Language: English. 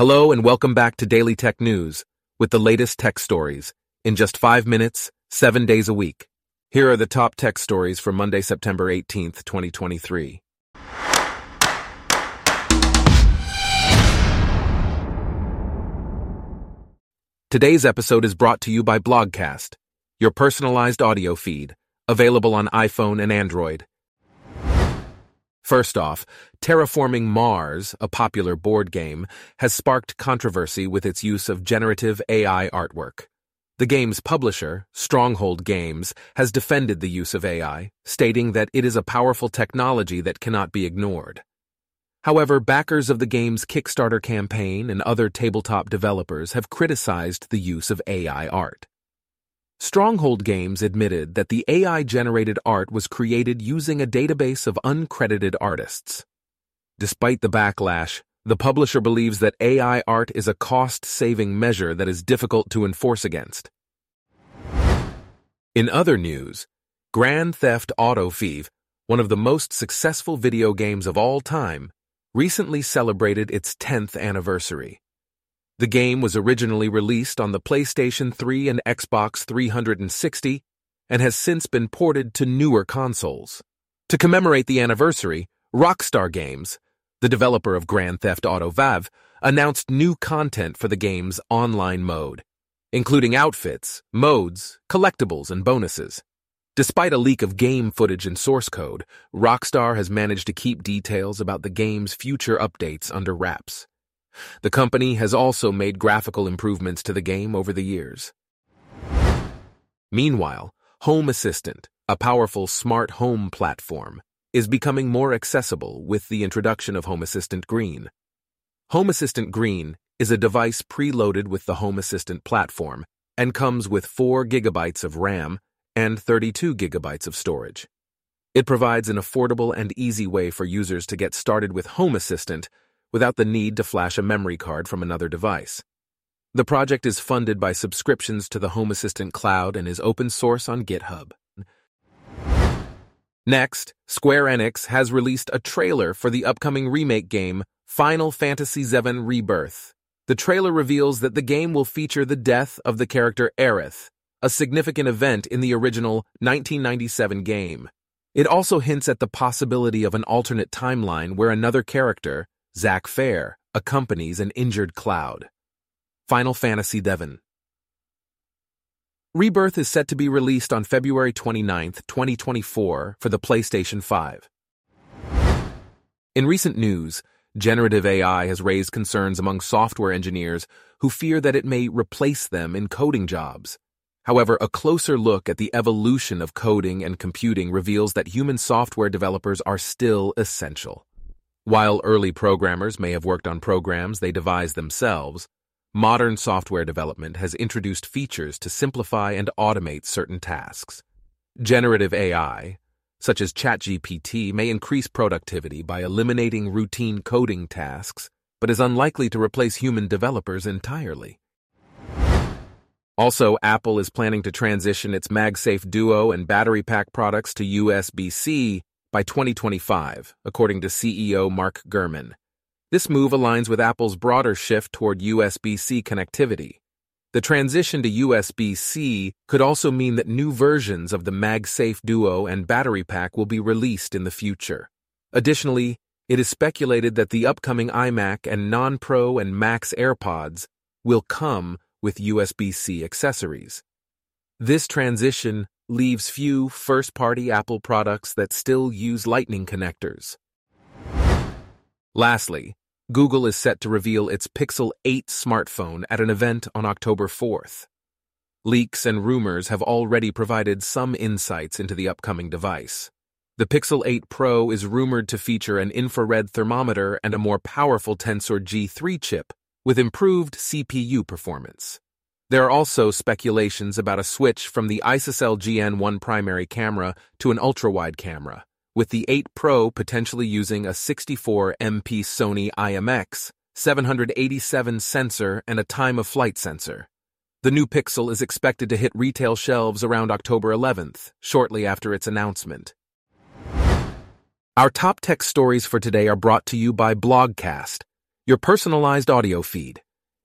Hello and welcome back to Daily Tech News with the latest tech stories in just five minutes, seven days a week. Here are the top tech stories for Monday, September 18th, 2023. Today's episode is brought to you by Blogcast, your personalized audio feed, available on iPhone and Android. First off, Terraforming Mars, a popular board game, has sparked controversy with its use of generative AI artwork. The game's publisher, Stronghold Games, has defended the use of AI, stating that it is a powerful technology that cannot be ignored. However, backers of the game's Kickstarter campaign and other tabletop developers have criticized the use of AI art. Stronghold Games admitted that the AI generated art was created using a database of uncredited artists. Despite the backlash, the publisher believes that AI art is a cost saving measure that is difficult to enforce against. In other news, Grand Theft Auto V, one of the most successful video games of all time, recently celebrated its 10th anniversary. The game was originally released on the PlayStation 3 and Xbox 360 and has since been ported to newer consoles. To commemorate the anniversary, Rockstar Games, the developer of Grand Theft Auto V, announced new content for the game's online mode, including outfits, modes, collectibles, and bonuses. Despite a leak of game footage and source code, Rockstar has managed to keep details about the game's future updates under wraps. The company has also made graphical improvements to the game over the years. Meanwhile, Home Assistant, a powerful smart home platform, is becoming more accessible with the introduction of Home Assistant Green. Home Assistant Green is a device preloaded with the Home Assistant platform and comes with 4 gigabytes of RAM and 32 gigabytes of storage. It provides an affordable and easy way for users to get started with Home Assistant without the need to flash a memory card from another device. The project is funded by subscriptions to the Home Assistant Cloud and is open source on GitHub. Next, Square Enix has released a trailer for the upcoming remake game Final Fantasy VII Rebirth. The trailer reveals that the game will feature the death of the character Aerith, a significant event in the original 1997 game. It also hints at the possibility of an alternate timeline where another character, Zack Fair accompanies an injured Cloud. Final Fantasy VII Rebirth is set to be released on February 29, 2024 for the PlayStation 5. In recent news, generative AI has raised concerns among software engineers who fear that it may replace them in coding jobs. However, a closer look at the evolution of coding and computing reveals that human software developers are still essential. While early programmers may have worked on programs they devised themselves, modern software development has introduced features to simplify and automate certain tasks. Generative AI, such as ChatGPT, may increase productivity by eliminating routine coding tasks, but is unlikely to replace human developers entirely. Also, Apple is planning to transition its MagSafe Duo and battery pack products to USB-C by 2025, according to CEO Mark Gurman. This move aligns with Apple's broader shift toward USB-C connectivity. The transition to USB-C could also mean that new versions of the MagSafe Duo and battery pack will be released in the future. Additionally, it is speculated that the upcoming iMac and non-Pro and Max AirPods will come with USB-C accessories. This transition leaves few first-party Apple products that still use Lightning connectors. Lastly, Google is set to reveal its Pixel 8 smartphone at an event on October 4th. Leaks and rumors have already provided some insights into the upcoming device. The Pixel 8 Pro is rumored to feature an infrared thermometer and a more powerful Tensor G3 chip with improved CPU performance. There are also speculations about a switch from the ISOCELL GN1 primary camera to an ultra-wide camera, with the 8 Pro potentially using a 64MP Sony IMX 787 sensor and a time-of-flight sensor. The new Pixel is expected to hit retail shelves around October 11th, shortly after its announcement. Our top tech stories for today are brought to you by Blogcast your personalized audio feed.